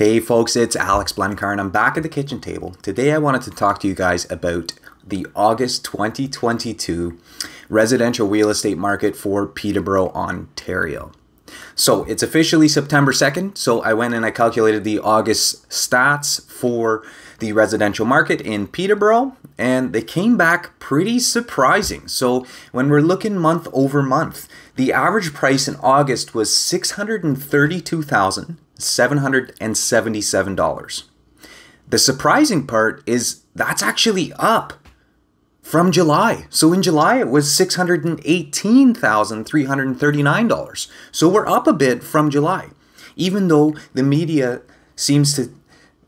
Hey folks, it's Alex Blencar and I'm back at the kitchen table. Today I wanted to talk to you guys about the August 2022 residential real estate market for Peterborough, Ontario. So it's officially September 2nd, so I went and I calculated the August stats for the residential market in Peterborough and they came back pretty surprising. So when we're looking month over month, the average price in August was 632,000 $777. The surprising part is that's actually up from July. So in July it was $618,339. So we're up a bit from July. Even though the media seems to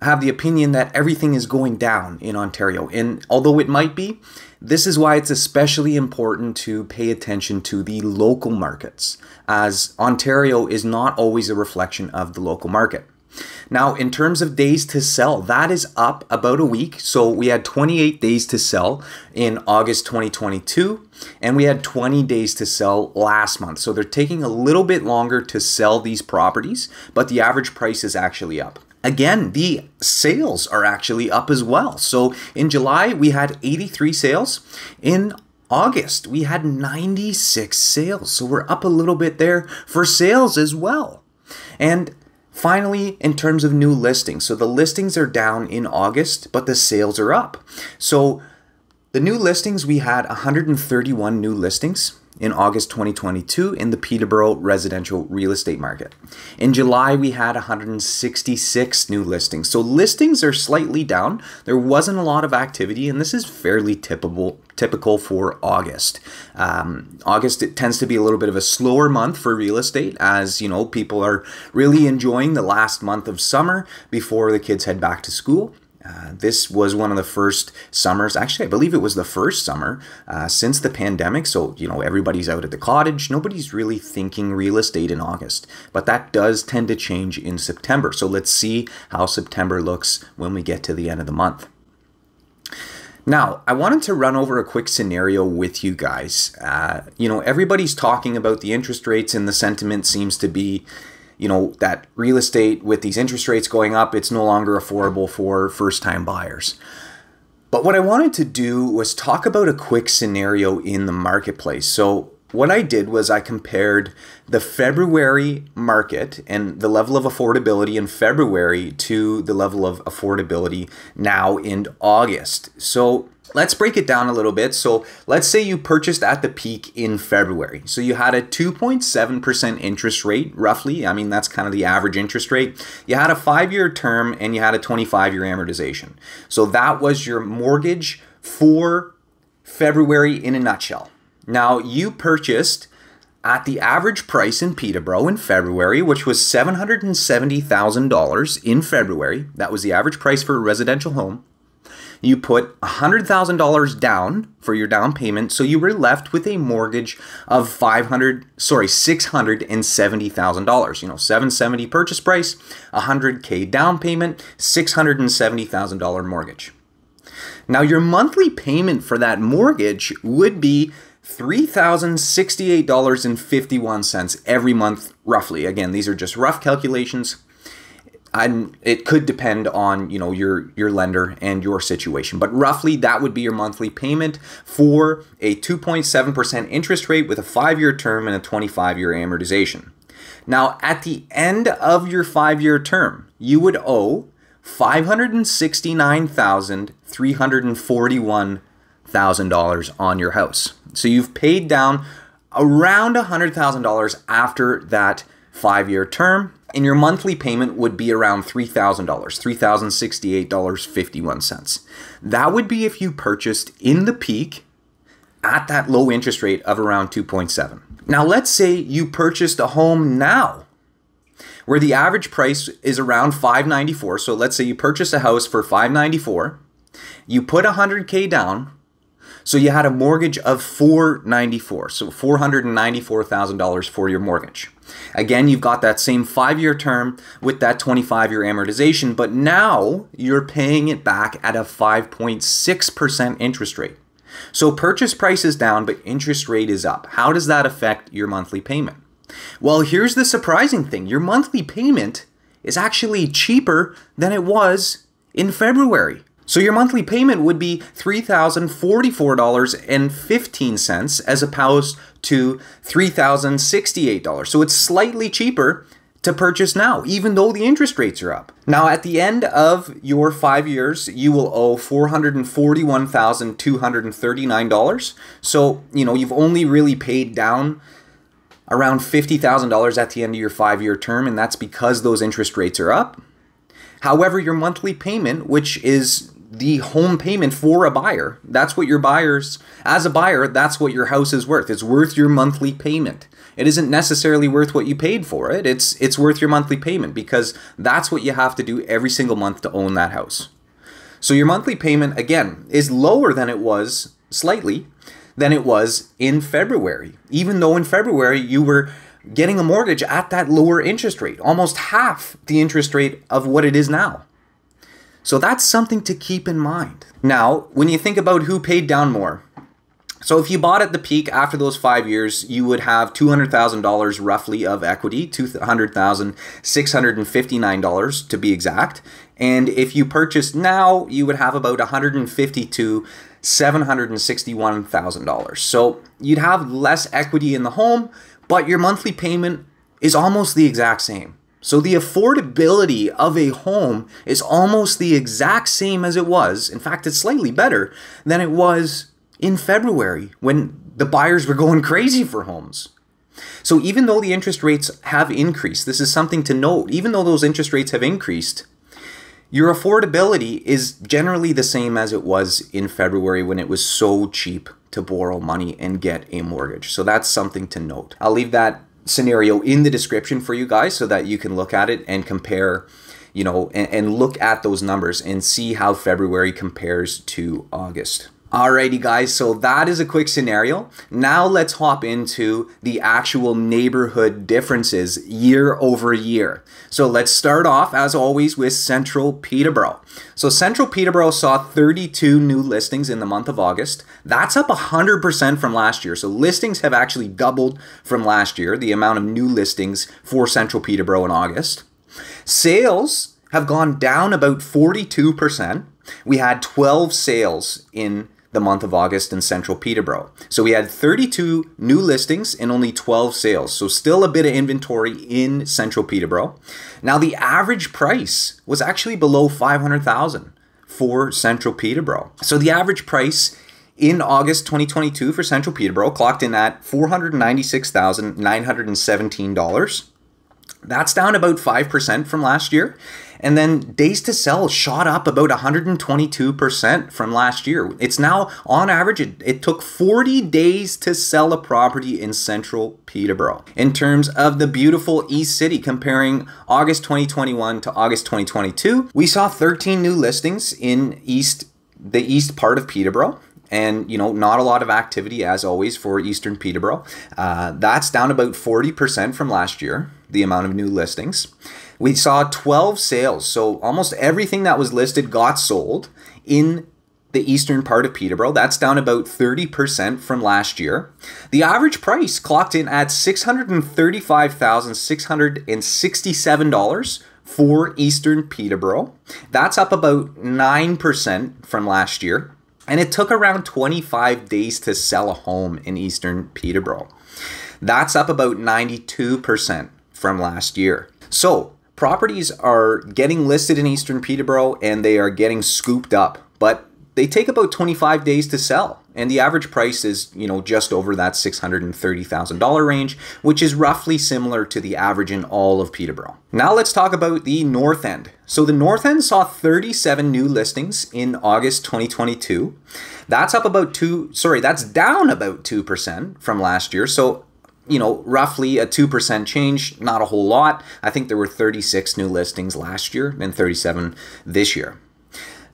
have the opinion that everything is going down in Ontario. And although it might be, this is why it's especially important to pay attention to the local markets, as Ontario is not always a reflection of the local market. Now, in terms of days to sell, that is up about a week. So we had 28 days to sell in August 2022, and we had 20 days to sell last month. So they're taking a little bit longer to sell these properties, but the average price is actually up. Again, the sales are actually up as well. So in July, we had 83 sales. In August, we had 96 sales. So we're up a little bit there for sales as well. And Finally, in terms of new listings, so the listings are down in August, but the sales are up. So the new listings, we had 131 new listings in August 2022 in the Peterborough residential real estate market. In July, we had 166 new listings. So listings are slightly down. There wasn't a lot of activity, and this is fairly typical typical for August. Um, August it tends to be a little bit of a slower month for real estate, as you know people are really enjoying the last month of summer before the kids head back to school. Uh, this was one of the first summers. Actually, I believe it was the first summer uh, since the pandemic. So, you know, everybody's out at the cottage. Nobody's really thinking real estate in August. But that does tend to change in September. So, let's see how September looks when we get to the end of the month. Now, I wanted to run over a quick scenario with you guys. Uh, you know, everybody's talking about the interest rates, and the sentiment seems to be you know that real estate with these interest rates going up it's no longer affordable for first time buyers. But what i wanted to do was talk about a quick scenario in the marketplace. So what I did was I compared the February market and the level of affordability in February to the level of affordability now in August. So Let's break it down a little bit. So let's say you purchased at the peak in February. So you had a 2.7% interest rate, roughly. I mean, that's kind of the average interest rate. You had a five year term and you had a 25 year amortization. So that was your mortgage for February in a nutshell. Now you purchased at the average price in Peterborough in February, which was $770,000 in February. That was the average price for a residential home. You put $100,000 down for your down payment, so you were left with a mortgage of 500, sorry, $670,000. You know, 770 purchase price, 100k down payment, $670,000 mortgage. Now your monthly payment for that mortgage would be $3,068.51 every month, roughly. Again, these are just rough calculations. And it could depend on you know your your lender and your situation. But roughly that would be your monthly payment for a 2.7% interest rate with a 5-year term and a 25-year amortization. Now at the end of your 5-year term you would owe $569,341,000 on your house so you've paid down around $100,000 after that 5-year term and your monthly payment would be around $3,000, $3,068.51. That would be if you purchased in the peak at that low interest rate of around 2.7. Now let's say you purchased a home now where the average price is around 594. So let's say you purchase a house for 594. You put 100k down so you had a mortgage of 494, so $494,000 for your mortgage. Again, you've got that same 5-year term with that 25-year amortization, but now you're paying it back at a 5.6% interest rate. So purchase price is down, but interest rate is up. How does that affect your monthly payment? Well, here's the surprising thing. Your monthly payment is actually cheaper than it was in February. So your monthly payment would be $3,044.15 as opposed to $3,068. So it's slightly cheaper to purchase now, even though the interest rates are up. Now, at the end of your five years, you will owe $441,239. So, you know, you've only really paid down around $50,000 at the end of your five year term, and that's because those interest rates are up. However, your monthly payment, which is the home payment for a buyer, that's what your buyers, as a buyer, that's what your house is worth. It's worth your monthly payment. It isn't necessarily worth what you paid for it. It's it's worth your monthly payment because that's what you have to do every single month to own that house. So your monthly payment again is lower than it was slightly than it was in February. Even though in February you were getting a mortgage at that lower interest rate, almost half the interest rate of what it is now. So that's something to keep in mind. Now, when you think about who paid down more, so if you bought at the peak after those five years, you would have $200,000 roughly of equity, $200,659 to be exact. And if you purchased now, you would have about 150 to $761,000. So you'd have less equity in the home, but your monthly payment is almost the exact same. So the affordability of a home is almost the exact same as it was. In fact, it's slightly better than it was in February when the buyers were going crazy for homes. So even though the interest rates have increased, this is something to note, even though those interest rates have increased, your affordability is generally the same as it was in February when it was so cheap to borrow money and get a mortgage. So that's something to note. I'll leave that scenario in the description for you guys so that you can look at it and compare you know and, and look at those numbers and see how February compares to August. Alrighty guys, so that is a quick scenario. Now let's hop into the actual neighborhood differences year over year. So let's start off as always with Central Peterborough. So Central Peterborough saw 32 new listings in the month of August. That's up 100% from last year. So listings have actually doubled from last year, the amount of new listings for Central Peterborough in August. Sales have gone down about 42%. We had 12 sales in the month of August in central Peterborough. So we had 32 new listings and only 12 sales. So still a bit of inventory in central Peterborough. Now the average price was actually below 500,000 for central Peterborough. So the average price in August 2022 for central Peterborough clocked in at $496,917. That's down about 5% from last year. And then days to sell shot up about 122% from last year. It's now, on average, it, it took 40 days to sell a property in central Peterborough. In terms of the beautiful East City, comparing August 2021 to August 2022, we saw 13 new listings in East the east part of Peterborough and you know not a lot of activity as always for eastern peterborough uh, that's down about 40% from last year the amount of new listings we saw 12 sales. So almost everything that was listed got sold in the eastern part of Peterborough. That's down about 30% from last year. The average price clocked in at $635,667 for eastern Peterborough. That's up about 9% from last year. And it took around 25 days to sell a home in eastern Peterborough. That's up about 92% from last year. So, properties are getting listed in Eastern Peterborough and they are getting scooped up, but they take about 25 days to sell. And the average price is, you know, just over that $630,000 range, which is roughly similar to the average in all of Peterborough. Now let's talk about the North End. So the North End saw 37 new listings in August 2022. That's up about two, sorry, that's down about 2% from last year. So you know, roughly a 2% change, not a whole lot. I think there were 36 new listings last year and 37 this year.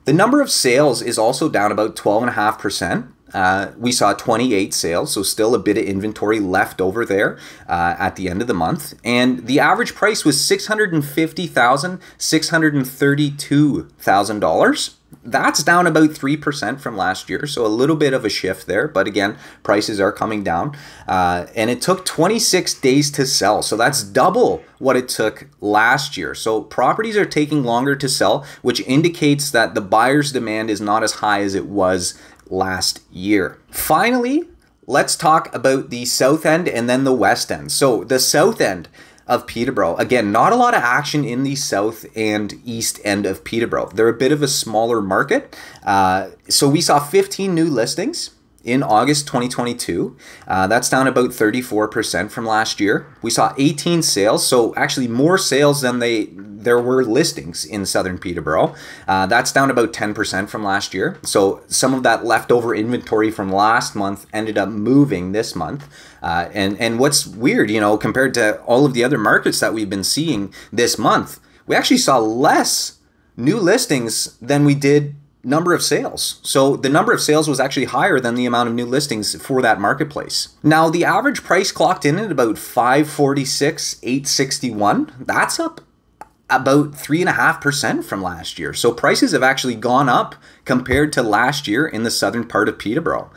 The number of sales is also down about 12.5%. uh, we saw 28 sales, so still a bit of inventory left over there uh, at the end of the month. And the average price was $650,000, $632,000 that's down about 3% from last year, so a little bit of a shift there. But again, prices are coming down. Uh, and it took 26 days to sell, so that's double what it took last year. So properties are taking longer to sell, which indicates that the buyer's demand is not as high as it was last year. Finally, let's talk about the south end and then the west end. So the south end of Peterborough. Again, not a lot of action in the south and east end of Peterborough. They're a bit of a smaller market. Uh, so we saw 15 new listings in August 2022. Uh, that's down about 34% from last year. We saw 18 sales, so actually more sales than they there were listings in Southern Peterborough. Uh, that's down about 10% from last year. So some of that leftover inventory from last month ended up moving this month. Uh, and and what's weird, you know, compared to all of the other markets that we've been seeing this month, we actually saw less new listings than we did number of sales. So the number of sales was actually higher than the amount of new listings for that marketplace. Now the average price clocked in at about 546, 861. That's up about 3.5% from last year. So prices have actually gone up compared to last year in the southern part of Peterborough.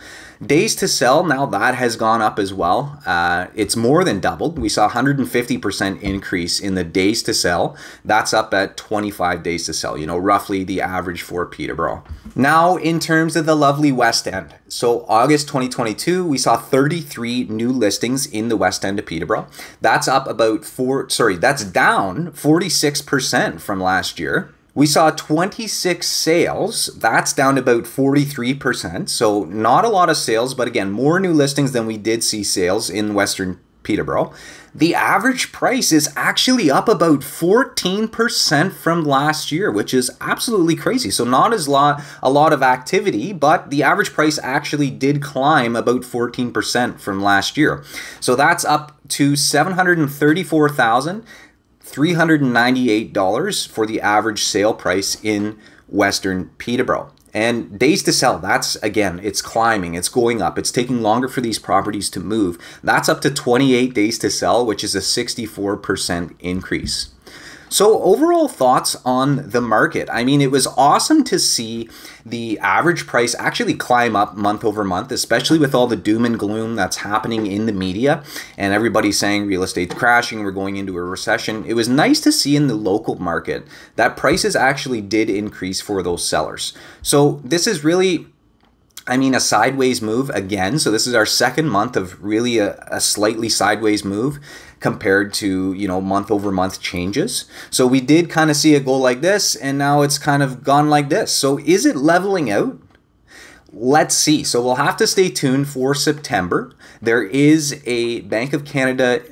Days to sell, now that has gone up as well. Uh, it's more than doubled. We saw 150% increase in the days to sell. That's up at 25 days to sell, you know, roughly the average for Peterborough. Now, in terms of the lovely West End. So, August 2022, we saw 33 new listings in the West End of Peterborough. That's up about four, sorry, that's down 46% from last year. We saw 26 sales. That's down about 43%. So, not a lot of sales, but again, more new listings than we did see sales in Western Peterborough. The average price is actually up about 14% from last year, which is absolutely crazy. So, not as lot, a lot of activity, but the average price actually did climb about 14% from last year. So, that's up to 734,000 $398 for the average sale price in Western Peterborough. And days to sell, that's again, it's climbing, it's going up, it's taking longer for these properties to move. That's up to 28 days to sell, which is a 64% increase. So, overall thoughts on the market. I mean, it was awesome to see the average price actually climb up month over month, especially with all the doom and gloom that's happening in the media and everybody saying real estate's crashing, we're going into a recession. It was nice to see in the local market that prices actually did increase for those sellers. So, this is really I mean, a sideways move again. So this is our second month of really a, a, slightly sideways move compared to, you know, month over month changes. So we did kind of see it go like this, and now it's kind of gone like this. So is it leveling out? Let's see. So we'll have to stay tuned for September. There is a Bank of Canada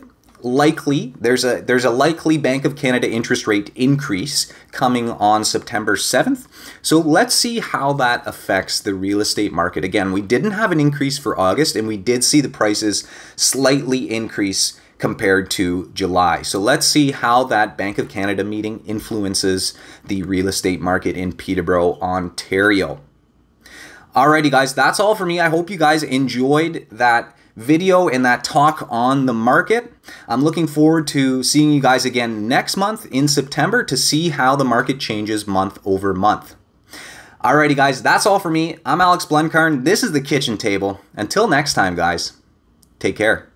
likely there's a there's a likely Bank of Canada interest rate increase coming on September 7th. So let's see how that affects the real estate market. Again, we didn't have an increase for August and we did see the prices slightly increase compared to July. So let's see how that Bank of Canada meeting influences the real estate market in Peterborough, Ontario. Alrighty guys, that's all for me. I hope you guys enjoyed that video and that talk on the market. I'm looking forward to seeing you guys again next month in September to see how the market changes month over month. Alrighty, guys, that's all for me. I'm Alex Blencarn. This is the kitchen table. Until next time, guys, take care.